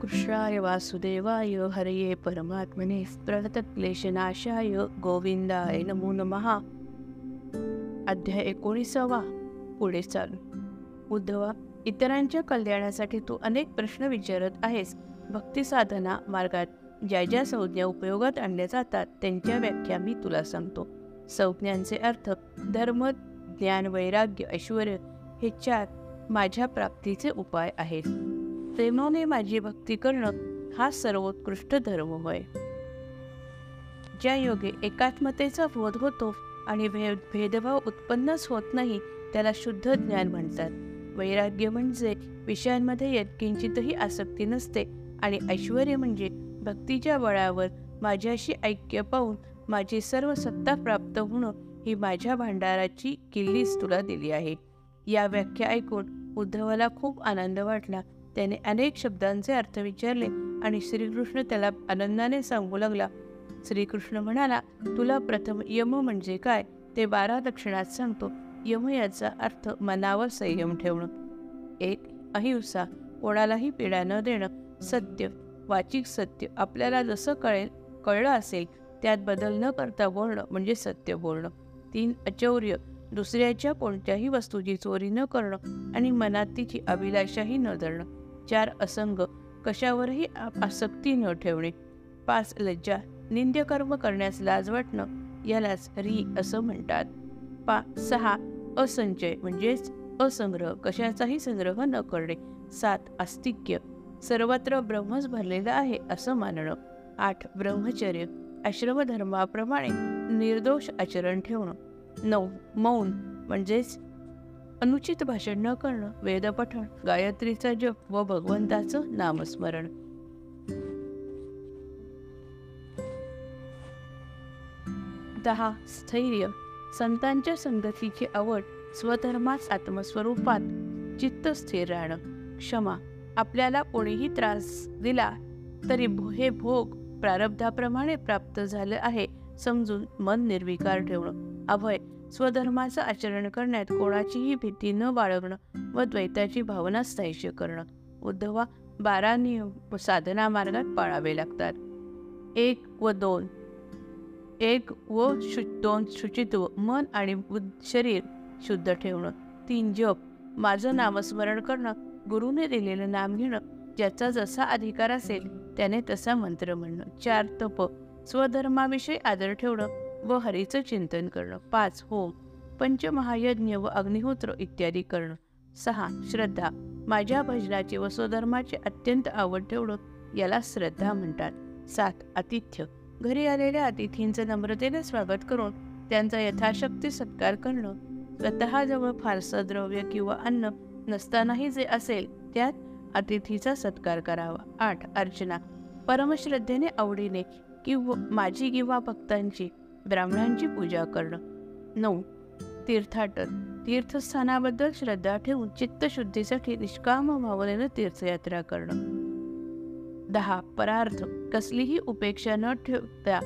कृष्णाय वासुदेवाय हरये परमात्मने प्रणतक्लेशनाशाय गोविंदाय नमो नमहा अध्याय एकोणीसावा पुढे चालू उद्धवा इतरांच्या कल्याणासाठी तू अनेक प्रश्न विचारत आहेस भक्ती साधना मार्गात ज्या ज्या संज्ञा उपयोगात आणल्या जातात त्यांच्या व्याख्या मी तुला सांगतो संज्ञांचे अर्थ धर्म ज्ञान वैराग्य ऐश्वर हे चार माझ्या प्राप्तीचे उपाय आहेत प्रेमाने माझी भक्ती करणं हा सर्वोत्कृष्ट धर्म होय. ज्या योगे एकात्मतेचा बोध होतो आणि भेद भेदभाव उत्पन्नच होत नाही त्याला शुद्ध ज्ञान म्हणतात. वैराग्य म्हणजे विषयांमध्ये यत्किंचितही आसक्ती नसते आणि ऐश्वर म्हणजे भक्तीच्या बळावर माझ्याशी ऐक्य पाहून माझी सर्व सत्ता प्राप्त होणं ही माझ्या भांडाराची किल्लीच तुला दिली आहे. या व्याख्या ऐकून उद्धवाला खूप आनंद वाटला त्याने अनेक शब्दांचे अर्थ विचारले आणि श्रीकृष्ण त्याला आनंदाने सांगू लागला. श्रीकृष्ण म्हणाला तुला प्रथम यम म्हणजे काय? ते बारा दक्षिणात सांगतो. यम याचा अर्थ मनावर संयम ठेवणं. एक अहिंसा. कोणालाही पीडा न देणं. सत्य. वाचिक सत्य. आपल्याला जसं कळेल कळलं असेल त्यात बदल न करता बोलणं म्हणजे सत्य बोलणं. तीन अचौर्य. दुसऱ्याच्या कोणत्याही वस्तूची चोरी न करणं आणि मनात तिची अभिलाषाही न धरणं. चार असंग कशावरही आसक्ती न ठेवणे. पाच लज्जा निंद्यकर्म करण्यास लाज वाटणं यालाच री असं म्हणतात. पा सहा असंचय म्हणजेच असंग्रह कशाचाही संग्रह न करणे. सात आस्तिक्य सर्वत्र ब्रह्मच भरलेलं आहे असं मानणं. आठ ब्रह्मचर्य आश्रमधर्माप्रमाणे निर्दोष आचरण ठेवणं. नऊ मौन म्हणजेच अनुचित भाषण न करणं वेदपठण गायत्रीचा जप व भगवंताचं नामस्मरण. दहा स्थैर्य. संतांच्या संगतीची आवड स्वधर्मास आत्मस्वरूपात चित्त स्थिर राहणं. क्षमा. आपल्याला कोणीही त्रास दिला तरी हे भोग प्रारब्धाप्रमाणे प्राप्त झाले आहे समजून मन निर्विकार ठेवणं. अभय स्वधर्माचं आचरण करण्यात कोणाचीही भीती न बाळगणं व द्वैताची भावना स्थैर्य करणं. उद्धवा बारा नियम साधना मार्गात पाळावे लागतात. एक व दोन. एक व शु दोन शुचित्व मन आणि शरीर शुद्ध ठेवणं. तीन जप. माझं नामस्मरण करणं गुरुने दिलेलं नाम घेणं ज्याचा जसा अधिकार असेल त्याने तसा मंत्र म्हणणं. चार तप. स्वधर्माविषयी आदर ठेवणं व हरीचं चिंतन करणं. पाच होम पंचमहायज्ञ व अग्निहोत्र इत्यादी करणं. सहा श्रद्धा. माझ्या भजनाची व स्वधर्माचे अत्यंत आवड ठेवणं याला श्रद्धा म्हणतात. सात आतिथ्य. घरी आलेल्या अतिथींचं नम्रतेने स्वागत करून त्यांचा यथाशक्ती सत्कार करणं. स्वतःजवळ फारसं द्रव्य किंवा अन्न नसतानाही जे असेल त्यात अतिथीचा सत्कार करावा. आठ अर्चना. परमश्रद्धेने आवडीने किंवा माझी किंवा भक्तांची ब्राह्मणांची पूजा करणं. नऊ. तीर्थाटन. तीर्थस्थानाबद्दल श्रद्धा ठेवून चित्तशुद्धीसाठी निष्काम भावनेनं तीर्थयात्रा करणं. दहा. परार्थ. कसलीही उपेक्षा न ठेवता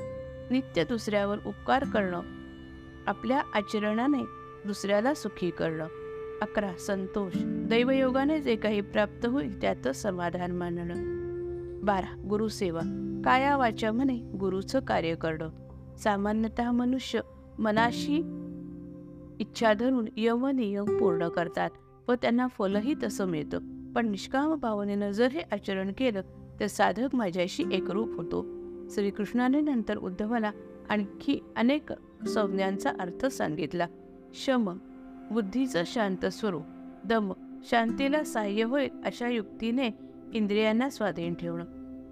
नित्य दुसऱ्यावर उपकार करणं. आपल्या आचरणाने दुसऱ्याला सुखी करणं. अकरा. संतोष. दैवयोगाने जे काही प्राप्त होईल त्यातच समाधान मानणं. बारा. गुरुसेवा. काया वाचा म्हणे गुरुचं कार्य करणं. सामान्यतः मनुष्य मनाशी इच्छा धरून यम नियम पूर्ण करतात व त्यांना फलही तसं मिळतं. पण निष्काम भावनेनं जर हे आचरण केलं तर साधक माझ्याशी एकरूप होतो. श्रीकृष्णाने नंतर उद्धवाला आणखी अनेक संज्ञांचा अर्थ सांगितला. शम बुद्धीचं शांत स्वरूप दम शांतीला सहाय्य होईल अशा युक्तीने इंद्रियांना स्वाधीन ठेवणं.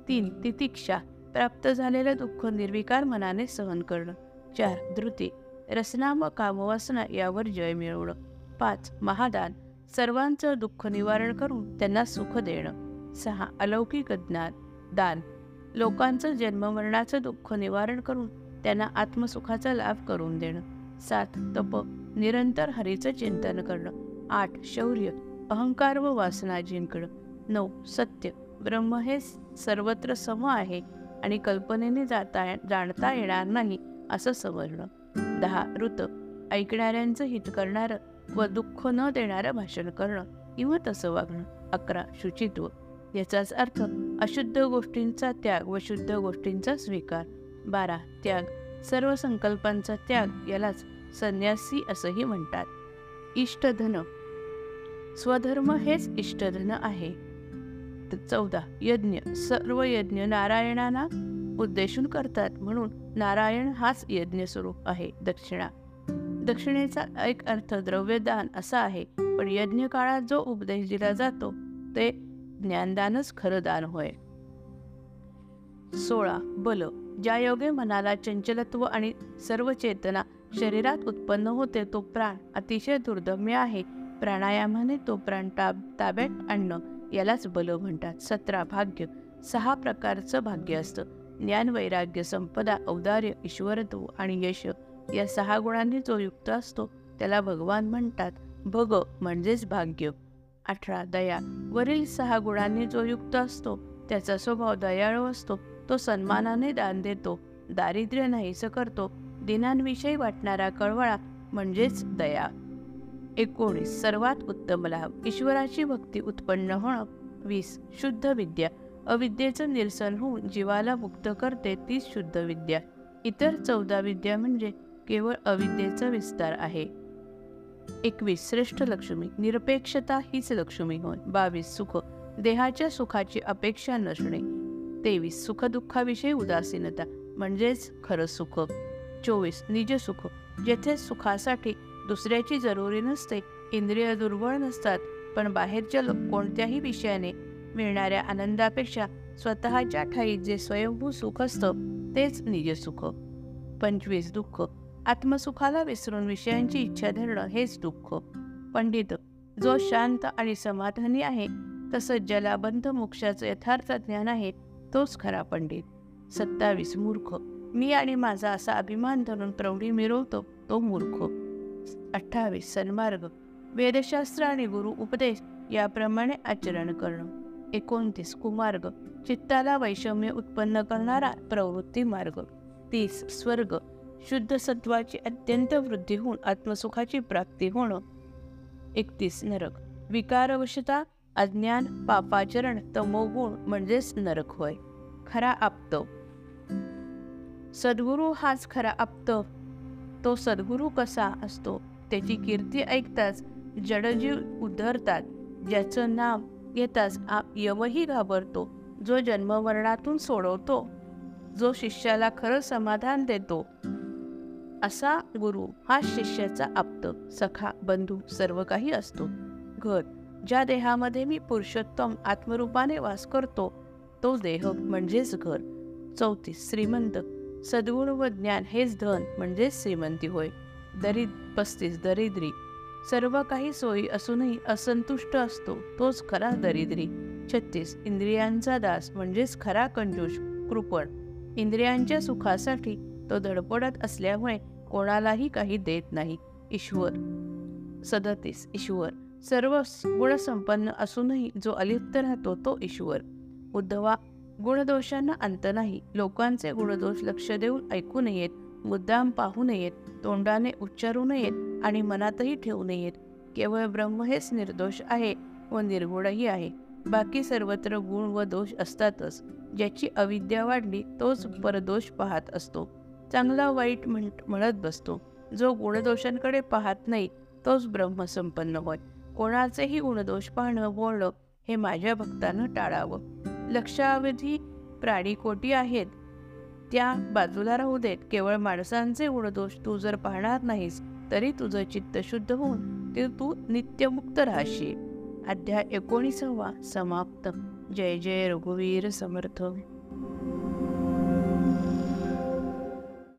तीन तितिक्षा प्राप्त झालेलं दुःख निर्विकार मनाने सहन करणं. चार धृती. रसना व कामवासना यावर जय मिळवणं. पाच महादान. सर्वांचं दुःख निवारण करून त्यांना सुख देणं. सहा अलौकिक ज्ञान. दान. लोकांचं जन्ममरणाचं दुःख निवारण करून त्यांना आत्मसुखाचा लाभ करून देणं. सात तप. निरंतर हरीचं चिंतन करणं. आठ शौर्य. अहंकार व वासना जिंकणं. नऊ सत्य. ब्रह्म हे सर्वत्र सम आहे. आणि कल्पनेने जाता जाणता येणार नाही असं सवर्ण दहा ऋत. ऐकणाऱ्यांचं हित करणारं व दुःख न देणारं भाषण करणं किंवा तसं वागणं. अकरा शुचित्व. याचाच अर्थ अशुद्ध गोष्टींचा त्याग व शुद्ध गोष्टींचा स्वीकार. बारा त्याग. सर्व संकल्पांचा त्याग यालाच संन्यासी असंही म्हणतात. इष्टधन. स्वधर्म हेच इष्टधन आहे. चौदा यज्ञ सर्व यज्ञ नारायणांना उद्देशून करतात. म्हणून नारायण हाच यज्ञ स्वरूप आहे दक्षिणा. दक्षिणेचा एक अर्थ द्रव्यदान असा आहे पण यज्ञ काळात जो उपदेश दिला जातो ते ज्ञानदानच खरं दान होय. सोळा बल. ज्या योगे मनाला चंचलत्व आणि सर्व चेतना शरीरात उत्पन्न होते तो प्राण अतिशय दुर्दम्य आहे. प्राणायामाने तो प्राण ताब ताब्यात आणणं. यालाच बल म्हणतात. सतरा भाग्य. सहा प्रकारचं भाग्य असतं. ज्ञान वैराग्य संपदा औदार्य ईश्वरत्व आणि यश या सहा गुणांनी जो युक्त असतो त्याला भगवान म्हणतात. भग म्हणजेच भाग्य. अठरा दया. वरील सहा गुणांनी जो युक्त असतो त्याचा स्वभाव दयाळू असतो. तो सन्मानाने दान देतो. दारिद्र्य नाहीस करतो. दिनांविषयी वाटणारा कळवळा म्हणजेच दया. एकोणीस सर्वात उत्तम लाभ. ईश्वराची भक्ती उत्पन्न होणं. वीस शुद्ध विद्या. अविद्येचं निरसन होऊन जीवाला मुक्त करते तीच शुद्ध विद्या. इतर चौदा विद्या म्हणजे केवळ अविद्येचा विस्तार आहे. एकवीस श्रेष्ठ लक्ष्मी. निरपेक्षता हीच लक्ष्मी होय. बावीस सुख. देहाच्या सुखाची अपेक्षा नसणे. तेवीस सुखदुःखाविषयी उदासीनता. म्हणजेच खरं सुख. चोवीस निज सुख. जेथे सुखासाठी दुसऱ्याची जरुरी नसते. इंद्रिय दुर्बळ नसतात पण बाहेरच्या कोणत्याही विषयाने मिळणाऱ्या आनंदापेक्षा स्वतःच्या ठाई जे स्वयंभू सुख असतं तेच निजसुख पंचवीस दुःख. आत्मसुखाला विसरून विषयांची इच्छा धरणं हेच दुःख. पंडित जो शांत आणि समाधानी आहे तसंच ज्याला बंध मोक्षाचं यथार्थ ज्ञान आहे तोच खरा पंडित. सत्तावीस मूर्ख. मी आणि माझा असा अभिमान धरून प्रौढी मिरवतो तो मूर्ख. अठ्ठावीस सन्मार्ग वेदशास्त्र आणि गुरु उपदेश याप्रमाणे आचरण करणं. एकोणतीस कुमार्ग चित्ताला वैषम्य उत्पन्न करणारा प्रवृत्ती मार्ग. तीस स्वर्ग शुद्ध सत्वाची अत्यंत वृद्धी होऊन आत्मसुखाची प्राप्ती होणं. एकतीस नरक विकारवशता अज्ञान पापाचरण तमोगुण म्हणजेच नरक होय. खरा आपत. सद्गुरू हाच खरा आपत. तो सद्गुरू कसा असतो त्याची कीर्ती ऐकताच जडजीव उद्धरतात. ज्याचं नाव घेताच यवही घाबरतो जो जन्मवर्णातून सोडवतो जो शिष्याला खरं समाधान देतो. असा गुरु हा शिष्याचा आप्त सखा बंधू सर्व काही असतो. घर ज्या देहामध्ये मी पुरुषोत्तम आत्मरूपाने वास करतो तो देह म्हणजेच घर. चौतीस श्रीमंत सद्गुण व ज्ञान हेच धन म्हणजेच श्रीमंती होय. दरिद पस्तीस दरिद्री. सर्व काही सोयी असूनही असंतुष्ट असतो तोच खरा दरिद्री. छत्तीस इंद्रियांचा दास म्हणजेच खरा कंजूष कृपण. इंद्रियांच्या सुखासाठी तो धडपडत असल्यामुळे कोणालाही काही देत नाही. ईश्वर. सदतीस ईश्वर. सर्व गुणसंपन्न असूनही जो अलिप्त राहतो तो ईश्वर. उद्धवा गुणदोषांना अंत नाही. लोकांचे गुणदोष लक्ष देऊन ऐकू नयेत मुद्दाम पाहू नयेत तोंडाने उच्चारू नयेत आणि मनातही ठेवू नयेत. केवळ ब्रह्म हेच निर्दोष आहे व निर्गुणही आहे. बाकी सर्वत्र गुण व दोष असतातच. ज्याची अविद्या वाढली तोच परदोष पाहत असतो. चांगला वाईट म्हण म्हणत बसतो. जो गुणदोषांकडे पाहत नाही तोच ब्रह्मसंपन्न होय. कोणाचेही गुणदोष पाहणं बोलणं हे माझ्या भक्तानं टाळावं. लक्षावधी प्राणी कोटी आहेत. त्या बाजूला राहू देत केवळ माणसांचे गुणदोष तू जर पाहणार नाहीस तरी तुझं चित्त शुद्ध होऊन ते तू नित्यमुक्त राहशील. अध्याय एकोणीसावा समाप्त. जय जय रघुवीर समर्थ.